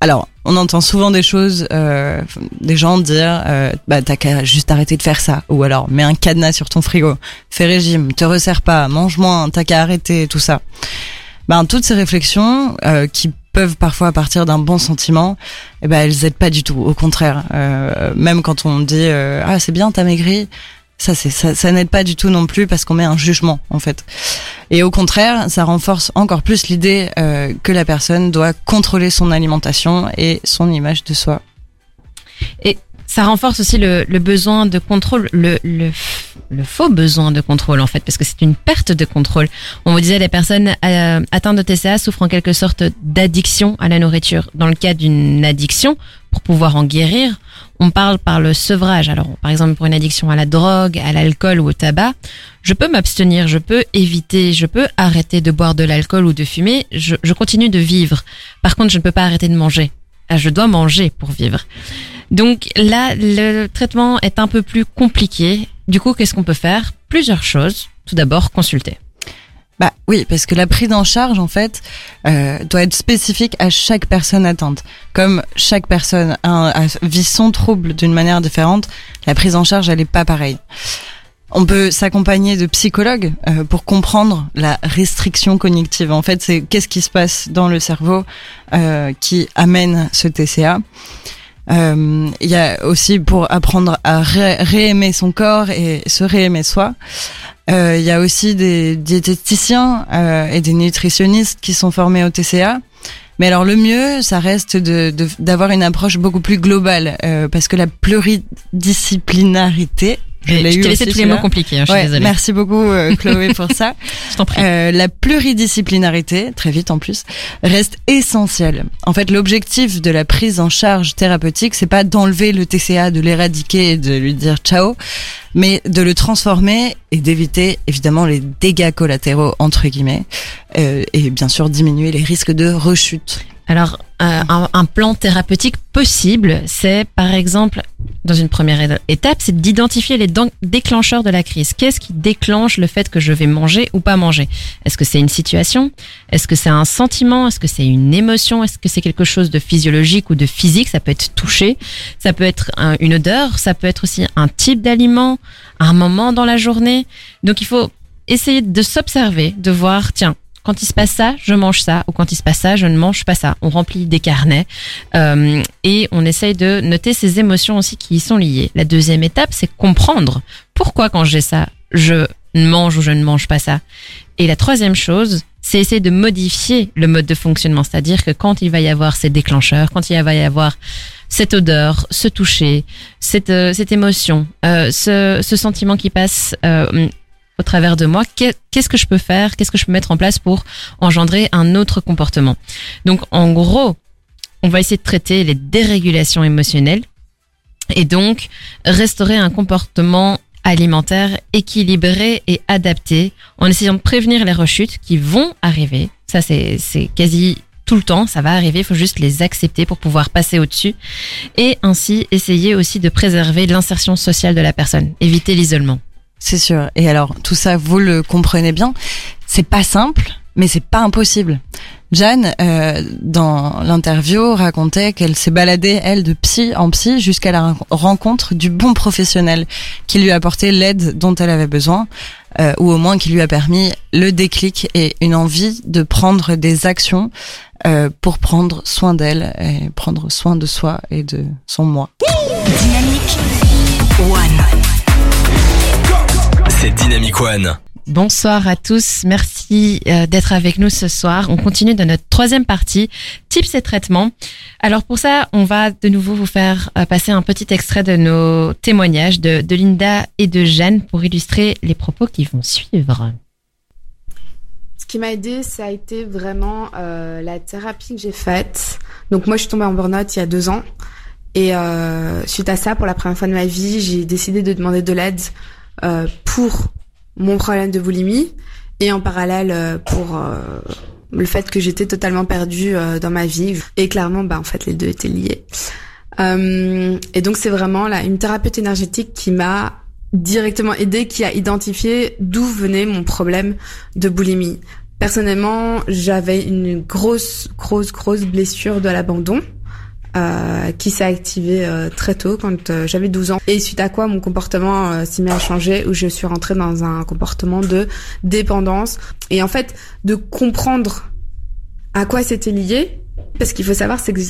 Alors, on entend souvent des choses, euh, des gens dire, euh, bah t'as qu'à juste arrêter de faire ça, ou alors mets un cadenas sur ton frigo, fais régime, te resserre pas, mange moins, t'as qu'à arrêter, tout ça. Ben toutes ces réflexions euh, qui peuvent parfois partir d'un bon sentiment, eh ben elles aident pas du tout. Au contraire, même quand on dit ah c'est bien t'as maigri, ça, c'est, ça, ça n'aide pas du tout non plus parce qu'on met un jugement en fait. Et au contraire, ça renforce encore plus l'idée euh, que la personne doit contrôler son alimentation et son image de soi. Et ça renforce aussi le, le besoin de contrôle, le, le, le, faux besoin de contrôle en fait, parce que c'est une perte de contrôle. On vous disait les personnes euh, atteintes de TCA souffrent en quelque sorte d'addiction à la nourriture. Dans le cas d'une addiction, pour pouvoir en guérir, on parle par le sevrage. Alors, par exemple, pour une addiction à la drogue, à l'alcool ou au tabac, je peux m'abstenir, je peux éviter, je peux arrêter de boire de l'alcool ou de fumer, je, je, continue de vivre. Par contre, je ne peux pas arrêter de manger. Je dois manger pour vivre. Donc là, le traitement est un peu plus compliqué. Du coup, qu'est-ce qu'on peut faire? Plusieurs choses. Tout d'abord, consulter. Bah oui, parce que la prise en charge, en fait, euh, doit être spécifique à chaque personne atteinte. Comme chaque personne a, a, vit son trouble d'une manière différente, la prise en charge, elle est pas pareille. On peut s'accompagner de psychologues euh, pour comprendre la restriction cognitive. En fait, c'est qu'est-ce qui se passe dans le cerveau euh, qui amène ce TCA. Il euh, y a aussi pour apprendre à ré réaimer son corps et se réaimer soi. Il euh, y a aussi des diététiciens euh, et des nutritionnistes qui sont formés au TCA. Mais alors le mieux, ça reste d'avoir de, une approche beaucoup plus globale, euh, parce que la pluridisciplinarité, Je l'ai je eu t'ai laissé aussi, tous les mots compliqués, hein, je suis Ouais, désolée. merci beaucoup euh, [LAUGHS] Chloé pour ça. Je t'en prie. Euh, la pluridisciplinarité, très vite en plus, reste essentielle. En fait, l'objectif de la prise en charge thérapeutique, c'est pas d'enlever le TCA, de l'éradiquer et de lui dire ciao, mais de le transformer et d'éviter évidemment les dégâts collatéraux entre guillemets, euh, et bien sûr diminuer les risques de rechute. Alors, euh, un, un plan thérapeutique possible, c'est par exemple, dans une première étape, c'est d'identifier les déclencheurs de la crise. Qu'est-ce qui déclenche le fait que je vais manger ou pas manger? Est-ce que c'est une situation? Est-ce que c'est un sentiment? Est-ce que c'est une émotion? Est-ce que c'est quelque chose de physiologique ou de physique? Ça peut être touché, ça peut être un- une odeur, ça peut être aussi un type d'aliment, un moment dans la journée. Donc, il faut essayer de s'observer, de voir, tiens, quand il se passe ça, je mange ça, ou quand il se passe ça, je ne mange pas ça. On remplit des carnets euh, et on essaye de noter ces émotions aussi qui y sont liées. La deuxième étape, c'est comprendre pourquoi quand j'ai ça, je mange ou je ne mange pas ça. Et la troisième chose, c'est essayer de modifier le mode de fonctionnement, c'est-à-dire que quand il va y avoir ces déclencheurs, quand il va y avoir cette odeur, ce toucher, cette, euh, cette émotion, euh, ce, ce sentiment qui passe euh, au travers de moi, qu'est- qu'est-ce que je peux faire, qu'est-ce que je peux mettre en place pour engendrer un autre comportement. Donc en gros, on va essayer de traiter les dérégulations émotionnelles et donc restaurer un comportement alimentaire équilibré et adapté en essayant de prévenir les rechutes qui vont arriver. Ça c'est quasi tout le temps, ça va arriver, il faut juste les accepter pour pouvoir passer au-dessus et ainsi essayer aussi de préserver l'insertion sociale de la personne, éviter l'isolement. C'est sûr. Et alors, tout ça, vous le comprenez bien, c'est pas simple, mais c'est pas impossible. Jeanne, euh, dans l'interview, racontait qu'elle s'est baladée, elle, de psy en psy, jusqu'à la rencontre du bon professionnel qui lui a apporté l'aide dont elle avait besoin, euh, ou au moins qui lui a permis le déclic et une envie de prendre des actions euh, pour prendre soin d'elle et prendre soin de soi et de son moi. Dynamique One. C'est Dynamic One. Bonsoir à tous, merci euh, d'être avec nous ce soir. On continue dans notre troisième partie, tips et traitements. Alors pour ça, on va de nouveau vous faire euh, passer un petit extrait de nos témoignages de, de Linda et de Jeanne pour illustrer les propos qui vont suivre. Ce qui m'a aidé, ça a été vraiment euh, la thérapie que j'ai faite. Donc moi, je suis tombée en burn-out il y a deux ans. Et euh, suite à ça, pour la première fois de ma vie, j'ai décidé de demander de l'aide pour mon problème de boulimie et en parallèle euh, pour euh, le fait que j'étais totalement perdue euh, dans ma vie. Et clairement, bah en fait, les deux étaient liés. Euh, et donc c'est vraiment là une thérapeute énergétique qui m'a directement aidé, qui a identifié d'où venait mon problème de boulimie. Personnellement, j'avais une grosse, grosse, grosse blessure de l'abandon. Euh, qui s'est activée euh, très tôt quand euh, j'avais 12 ans. Et suite à quoi mon comportement s'est mis à changer où je suis rentrée dans un comportement de dépendance. Et en fait de comprendre à quoi c'était lié parce qu'il faut savoir c'est que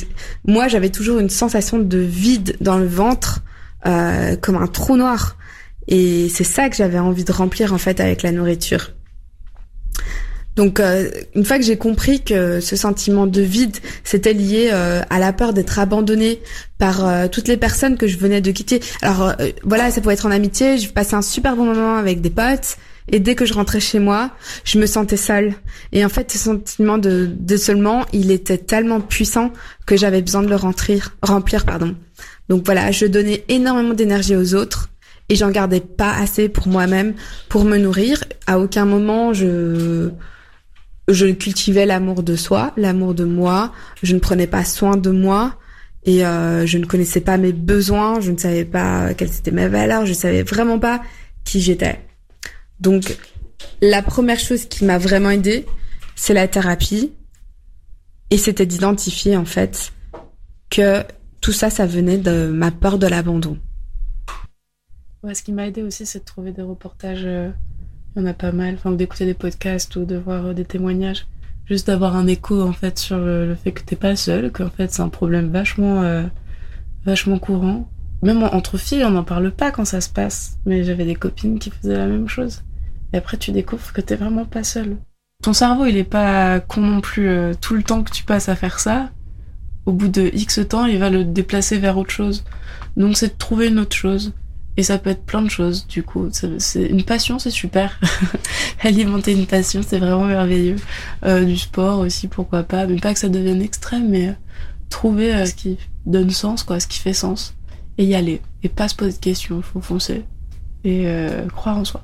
moi j'avais toujours une sensation de vide dans le ventre euh, comme un trou noir. Et c'est ça que j'avais envie de remplir en fait avec la nourriture. Donc euh, une fois que j'ai compris que ce sentiment de vide c'était lié euh, à la peur d'être abandonnée par euh, toutes les personnes que je venais de quitter. Alors euh, voilà, ça pouvait être en amitié, je passais un super bon moment avec des potes et dès que je rentrais chez moi, je me sentais seule. Et en fait, ce sentiment de, de seulement, il était tellement puissant que j'avais besoin de le remplir, remplir, pardon. Donc voilà, je donnais énormément d'énergie aux autres et j'en gardais pas assez pour moi-même pour me nourrir. À aucun moment je je cultivais l'amour de soi, l'amour de moi. Je ne prenais pas soin de moi et euh, je ne connaissais pas mes besoins. Je ne savais pas quelles étaient mes valeurs. Je savais vraiment pas qui j'étais. Donc la première chose qui m'a vraiment aidée, c'est la thérapie et c'était d'identifier en fait que tout ça, ça venait de ma peur de l'abandon. Ce qui m'a aidé aussi, c'est de trouver des reportages. Il y en a pas mal. Enfin, ou d'écouter des podcasts ou de voir euh, des témoignages. Juste d'avoir un écho, en fait, sur le, fait que t'es pas seul, qu'en fait, c'est un problème vachement, euh, vachement courant. Même en- entre filles, on n'en parle pas quand ça se passe. Mais j'avais des copines qui faisaient la même chose. Et après, tu découvres que t'es vraiment pas seul. Ton cerveau, il est pas con non plus. euh, tout le temps que tu passes à faire ça, au bout de X temps, il va le déplacer vers autre chose. Donc, c'est de trouver une autre chose Et ça peut être plein de choses, du coup. C'est une passion, c'est super. [LAUGHS] Alimenter une passion, c'est vraiment merveilleux. Euh, du sport aussi, pourquoi pas. Mais pas que ça devienne extrême, mais euh, trouver euh, ce qui donne sens, quoi, ce qui fait sens. Et y aller. Et pas se poser de questions, faut foncer. Et croire en soi.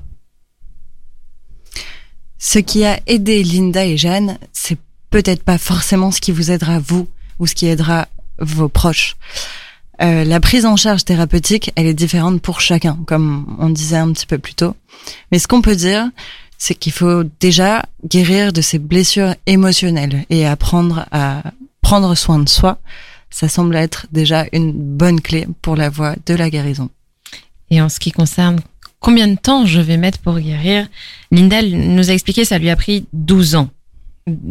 Ce qui a aidé Linda et Jeanne, c'est peut-être pas forcément ce qui vous aidera vous ou ce qui aidera vos proches. Euh, la prise en charge thérapeutique, elle est différente pour chacun, comme on disait un petit peu plus tôt. Mais ce qu'on peut dire, c'est qu'il faut déjà guérir de ses blessures émotionnelles et apprendre à prendre soin de soi. Ça semble être déjà une bonne clé pour la voie de la guérison. Et en ce qui concerne combien de temps je vais mettre pour guérir, Linda nous a expliqué ça lui a pris 12 ans.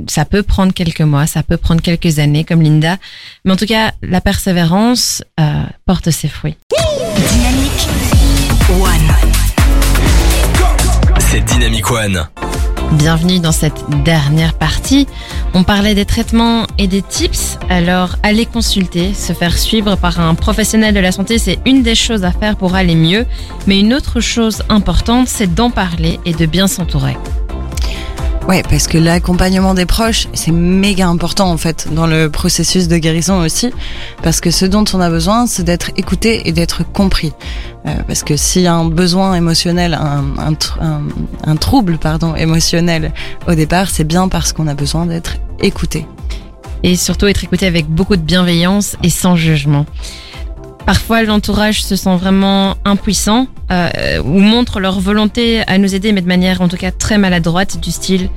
Ça peut prendre quelques mois, ça peut prendre quelques années comme Linda, mais en tout cas, la persévérance euh, porte ses fruits. Dynamique One. C'est Dynamic One. Bienvenue dans cette dernière partie. On parlait des traitements et des tips, alors allez consulter, se faire suivre par un professionnel de la santé, c'est une des choses à faire pour aller mieux, mais une autre chose importante, c'est d'en parler et de bien s'entourer. Ouais, parce que l'accompagnement des proches, c'est méga important en fait dans le processus de guérison aussi, parce que ce dont on a besoin, c'est d'être écouté et d'être compris. Euh, parce que a un besoin émotionnel, un, un, un- un trouble pardon émotionnel au départ, c'est bien parce qu'on a besoin d'être écouté. et surtout être écouté avec beaucoup de bienveillance et sans jugement. Parfois, l'entourage se sent vraiment impuissant euh, ou montre leur volonté à nous aider, mais de manière en tout cas très maladroite, du style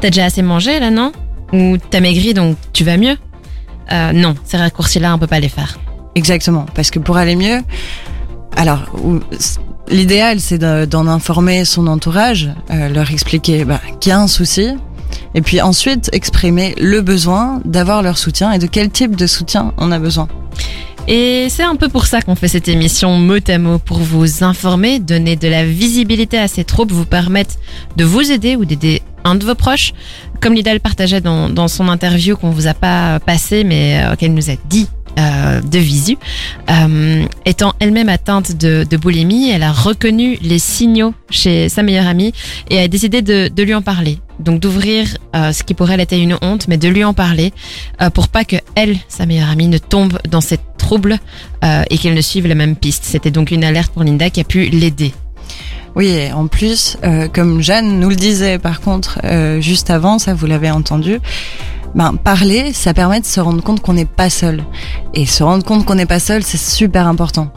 T'as déjà assez mangé là, non? Ou t'as maigri donc tu vas mieux? Euh, Non, ces raccourcis-là, on peut pas les faire. Exactement, parce que pour aller mieux, alors l'idéal c'est de- d'en informer son entourage, euh, leur expliquer bah, qu'il y a un souci, et puis ensuite exprimer le besoin d'avoir leur soutien et de quel type de soutien on a besoin. Et c'est un peu pour ça qu'on fait cette émission mot à mot, pour vous informer, donner de la visibilité à ces troubles, vous permettre de vous aider ou d'aider un de vos proches. Comme Lida partageait dans, dans son interview qu'on vous a pas passé, mais euh, qu'elle nous a dit euh, de visu. Euh, étant elle-même atteinte de, de boulimie, elle a reconnu les signaux chez sa meilleure amie et a décidé de, de lui en parler. Donc d'ouvrir euh, ce qui pour elle était une honte, mais de lui en parler euh, pour pas que elle, sa meilleure amie, ne tombe dans ces troubles euh, et qu'elle ne suive la même piste. C'était donc une alerte pour Linda qui a pu l'aider. Oui, et en plus, euh, comme Jeanne nous le disait par contre euh, juste avant, ça vous l'avez entendu, ben, parler, ça permet de se rendre compte qu'on n'est pas seul. Et se rendre compte qu'on n'est pas seul, c'est super important.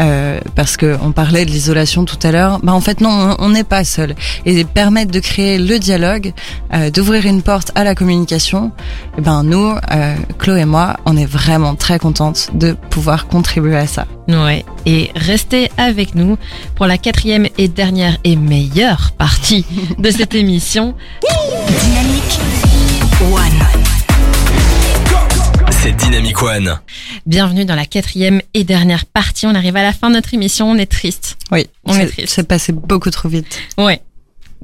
Euh, parce que on parlait de l'isolation tout à l'heure. Ben, en fait, non, on- n'est pas seul. Et permettre de créer le dialogue, euh, d'ouvrir une porte à la communication, eh ben, nous, euh, Chloé et moi, on est vraiment très contentes de pouvoir contribuer à ça. Ouais. Et restez avec nous pour la quatrième et dernière et meilleure partie de cette [LAUGHS] émission. Dynamique One. C'est Dynamic One. Bienvenue dans la quatrième et dernière partie. On arrive à la fin de notre émission. On est triste. Oui, On est triste. c'est passé beaucoup trop vite. Ouais.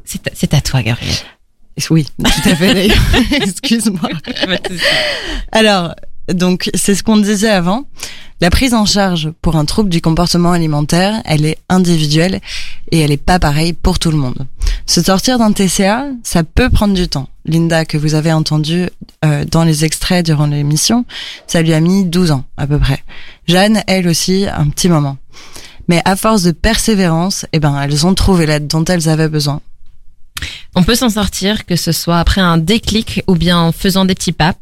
C'est à, toi, Gabriel. Oui, tout à fait d'ailleurs. [LAUGHS] Excuse-moi. [LAUGHS] Alors, donc, c'est ce qu'on disait avant. La prise en charge pour un trouble du comportement alimentaire, elle est individuelle et elle est pas pareille pour tout le monde. Se sortir d'un TCA, ça peut prendre du temps. Linda, que vous avez entendu euh, dans les extraits durant l'émission, ça lui a mis 12 ans à peu près. Jeanne, elle aussi, un petit moment. Mais à force de persévérance, eh ben, elles ont trouvé l'aide dont elles avaient besoin. On peut s'en sortir, que ce soit après un déclic ou bien en faisant des petits pas.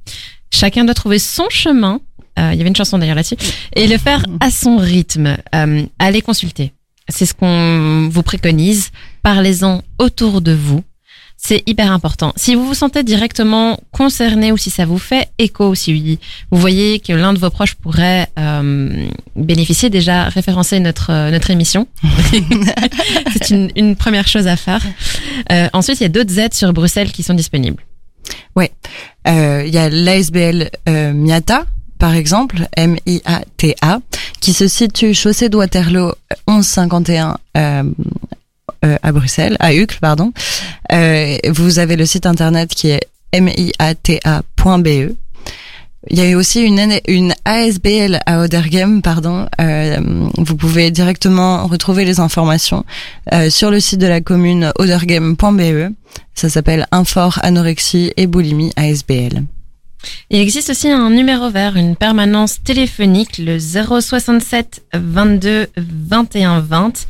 Chacun doit trouver son chemin. Euh, Il y avait une chanson d'ailleurs là-dessus. Et le faire à son rythme. Euh, allez consulter. C'est ce qu'on vous préconise. Parlez-en autour de vous. C'est hyper important. Si vous vous sentez directement concerné ou si ça vous fait écho, si vous voyez que l'un de vos proches pourrait euh, bénéficier, déjà référencer notre euh, notre émission. [LAUGHS] C'est une, une première chose à faire. Euh, ensuite, il y a d'autres aides sur Bruxelles qui sont disponibles. Euh, Il y a l'ASBL Miata, par exemple, M-I-A-T-A, qui se situe chaussée de Waterloo 1151 euh, euh, à Bruxelles, à Uccle, pardon. Euh, vous avez le site internet qui est miata.be. Il y a aussi une, une ASBL à Odergem, pardon. Euh, vous pouvez directement retrouver les informations euh, sur le site de la commune odergem.be. Ça s'appelle Infor Anorexie et Boulimie ASBL. Il existe aussi un numéro vert, une permanence téléphonique, le 067 22 21 20,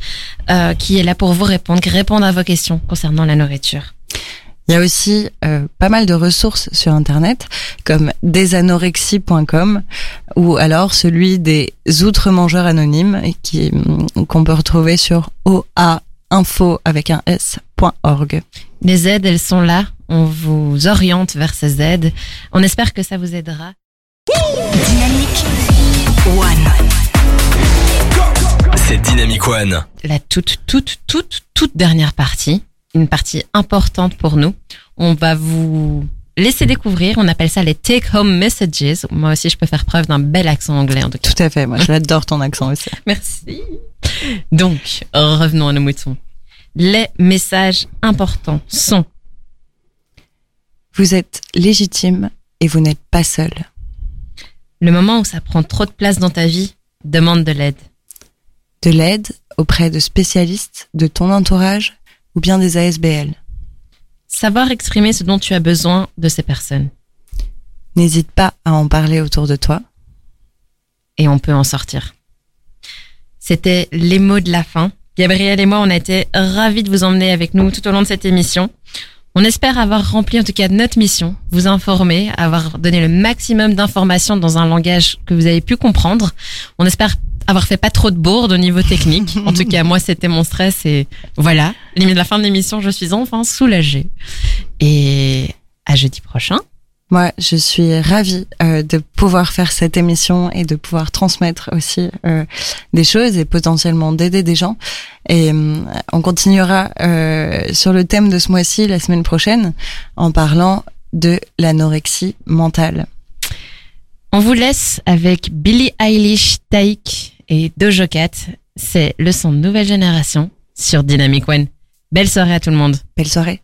euh, qui est là pour vous répondre, répondre à vos questions concernant la nourriture. Il y a aussi euh, pas mal de ressources sur Internet, comme desanorexie.com ou alors celui des outre-mangeurs anonymes qui hum, qu'on peut retrouver sur oainfo avec un s.org. Les aides, elles sont là. On vous oriente vers ces aides. On espère que ça vous aidera. Dynamique One. C'est Dynamic One. La toute, toute, toute, toute dernière partie, une partie importante pour nous. On va vous laisser découvrir. On appelle ça les take-home messages. Moi aussi, je peux faire preuve d'un bel accent anglais en tout cas. Tout à fait, moi j'adore ton accent aussi. [LAUGHS] Merci. Donc, revenons à nos moutons. Les messages importants sont Vous êtes légitime et vous n'êtes pas seul. le moment où ça prend trop de place dans ta vie, demande de l'aide. De l'aide auprès de spécialistes de ton entourage ou bien des ASBL. Savoir exprimer ce dont tu as besoin de ces personnes. N'hésite pas à en parler autour de toi. et on peut en sortir. C'était les mots de la fin. Gabriel et moi, on a été ravis de vous emmener avec nous tout au long de cette émission. On espère avoir rempli en tout cas notre mission, vous informer, avoir donné le maximum d'informations dans un langage que vous avez pu comprendre. On espère avoir fait pas trop de bourdes au niveau technique. En tout cas, moi, c'était mon stress et voilà. Limite la fin de l'émission, je suis enfin soulagée. Et à jeudi prochain. Moi, je suis ravie euh, de pouvoir faire cette émission et de pouvoir transmettre aussi euh, des choses et potentiellement d'aider des gens. Et euh, on continuera euh, sur le thème de ce mois-ci la semaine prochaine en parlant de l'anorexie mentale. On vous laisse avec Billie Eilish, Taïk et Doja Cat. C'est le son de nouvelle génération sur Dynamic One. Belle soirée à tout le monde. Belle soirée.